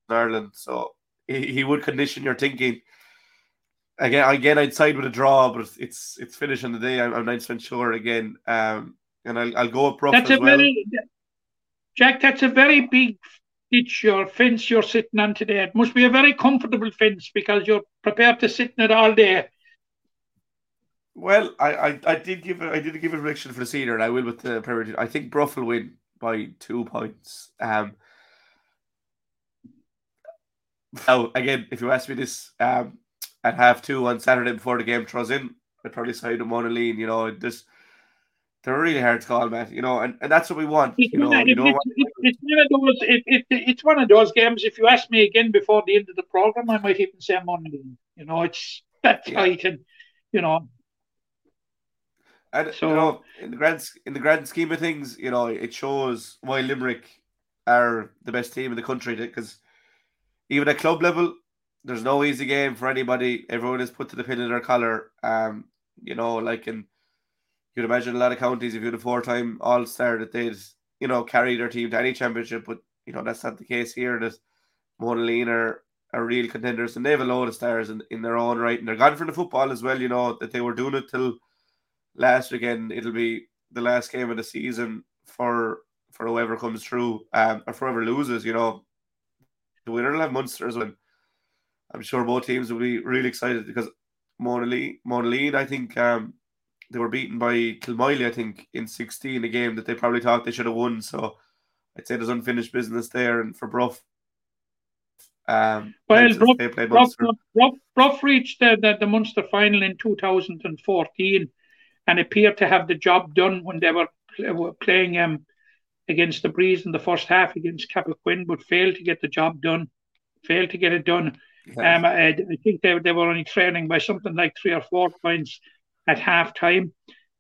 Ireland, so he, he would condition your thinking. Again, again, I'd side with a draw, but it's it's finishing the day. I'm, I'm 90 sure again. Um, and I'll, I'll go Bruff that's a well. very Jack. That's a very big ditch or fence you're sitting on today. It must be a very comfortable fence because you're prepared to sit in it all day. Well, I, I, I did give a, I did give a prediction for the Cedar, and I will with the Premier. I think Bruff will win by two points. Um. Now, again, if you ask me this um, at half two on Saturday before the game throws in, I'd probably side with Monaleen. You know, just they're really hard to call, man. You know, and, and that's what we want. You know, you know it's one of those. It, it, it's one of those games. If you ask me again before the end of the program, I might even say Monday. You know, it's that tight, yeah. and you know. And so, you know, in the grand in the grand scheme of things, you know, it shows why Limerick are the best team in the country because even at club level, there's no easy game for anybody. Everyone is put to the pin in their collar. Um, you know, like in you'd imagine a lot of counties if you had a four-time All-Star that they'd you know carry their team to any championship, but you know that's not the case here. That Monaleen are are real contenders and they have a load of stars in, in their own right, and they're gone for the football as well. You know that they were doing it till last weekend. It'll be the last game of the season for for whoever comes through um, or whoever loses. You know, the winner will have Munsters, and I'm sure both teams will be really excited because Monaleen, Monaleen, I think. Um, they were beaten by Kilmoyley, I think, in 16, a game that they probably thought they should have won. So I'd say there's unfinished business there. And for Bruff, um, well, Bruff, Bruff, Bruff, reached the, the, the Munster final in 2014 and appeared to have the job done when they were, were playing um, against the Breeze in the first half against Cappoquin, but failed to get the job done. Failed to get it done. Um, I, I, think they, they were only trailing by something like three or four points at half time.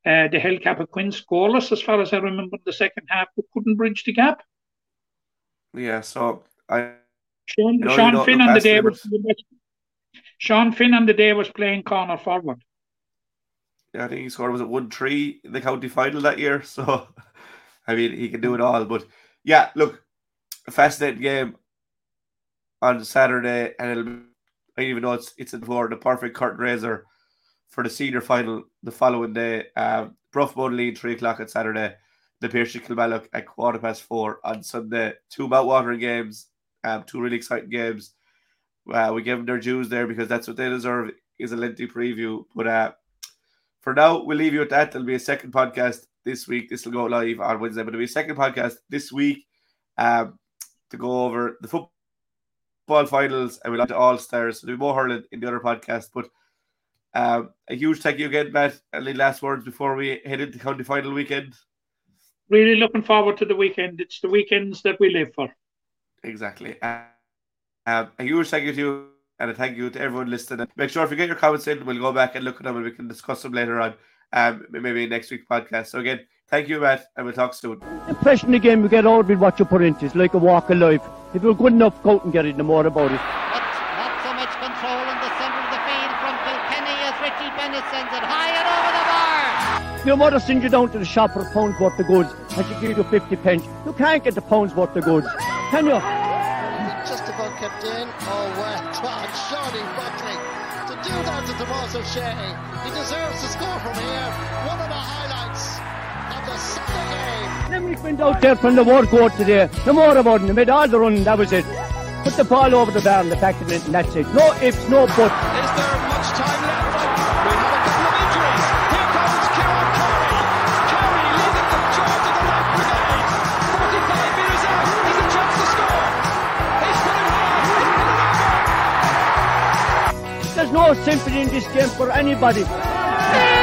Uh, the held Cappoquin scoreless, as far as I remember, the second half, but couldn't bridge the gap. Yeah, so I. Sean, Sean Finn on the day was, Sean Finn on the day was playing corner forward. I think he scored was it one three in the county final that year. So, I mean, he can do it all. But yeah, look, a fascinating game on Saturday, and it'll. Be, I even know it's it's for the perfect curtain raiser for the senior final the following day. Um, Bruff Monaleen, 3 o'clock on Saturday. The Piarsaigh Kilmallock at quarter past four on Sunday. Two mouth-watering games, um, two really exciting games. Uh, we give them their dues there because that's what they deserve is a lengthy preview. But uh, for now, we'll leave you at that. There'll be a second podcast this week. This will go live on Wednesday, but there'll be a second podcast this week um, to go over the football finals and we'll have to all stars. So there'll be more hurling in the other podcast. But Um, a huge thank you again, Matt. Any last words before we head into county final weekend? Really looking forward to the weekend. It's the weekends that we live for. Exactly. Uh, um, a huge thank you to you and a thank you to everyone listening. Make sure if you get your comments in, we'll go back and look at them and we can discuss them later on, um, maybe next week's podcast. So again, thank you, Matt, and we'll talk soon. The impression the game you get out with what you put into It's like a walk of life. If you're good enough, go out and get it, no more about it. But not so much control in the centre of the field from Kilkenny as Richie Bennett sends it high and over the bar. Your mother sends you down to the shop for a pound's worth of goods and she gives you 50 pence. You can't get the pound's worth of goods, can you? Just about kept in. Oh, well done, Shawnee Buckley. Do that to Tomas O'Shea, he deserves to score from here. One of the highlights of the Sunday game. Limerick went out there from the word court today. No more about it. They made all the running, that was it. Put the ball over the bar and the back of it, and that's it. No ifs, no buts. No sympathy in this game for anybody.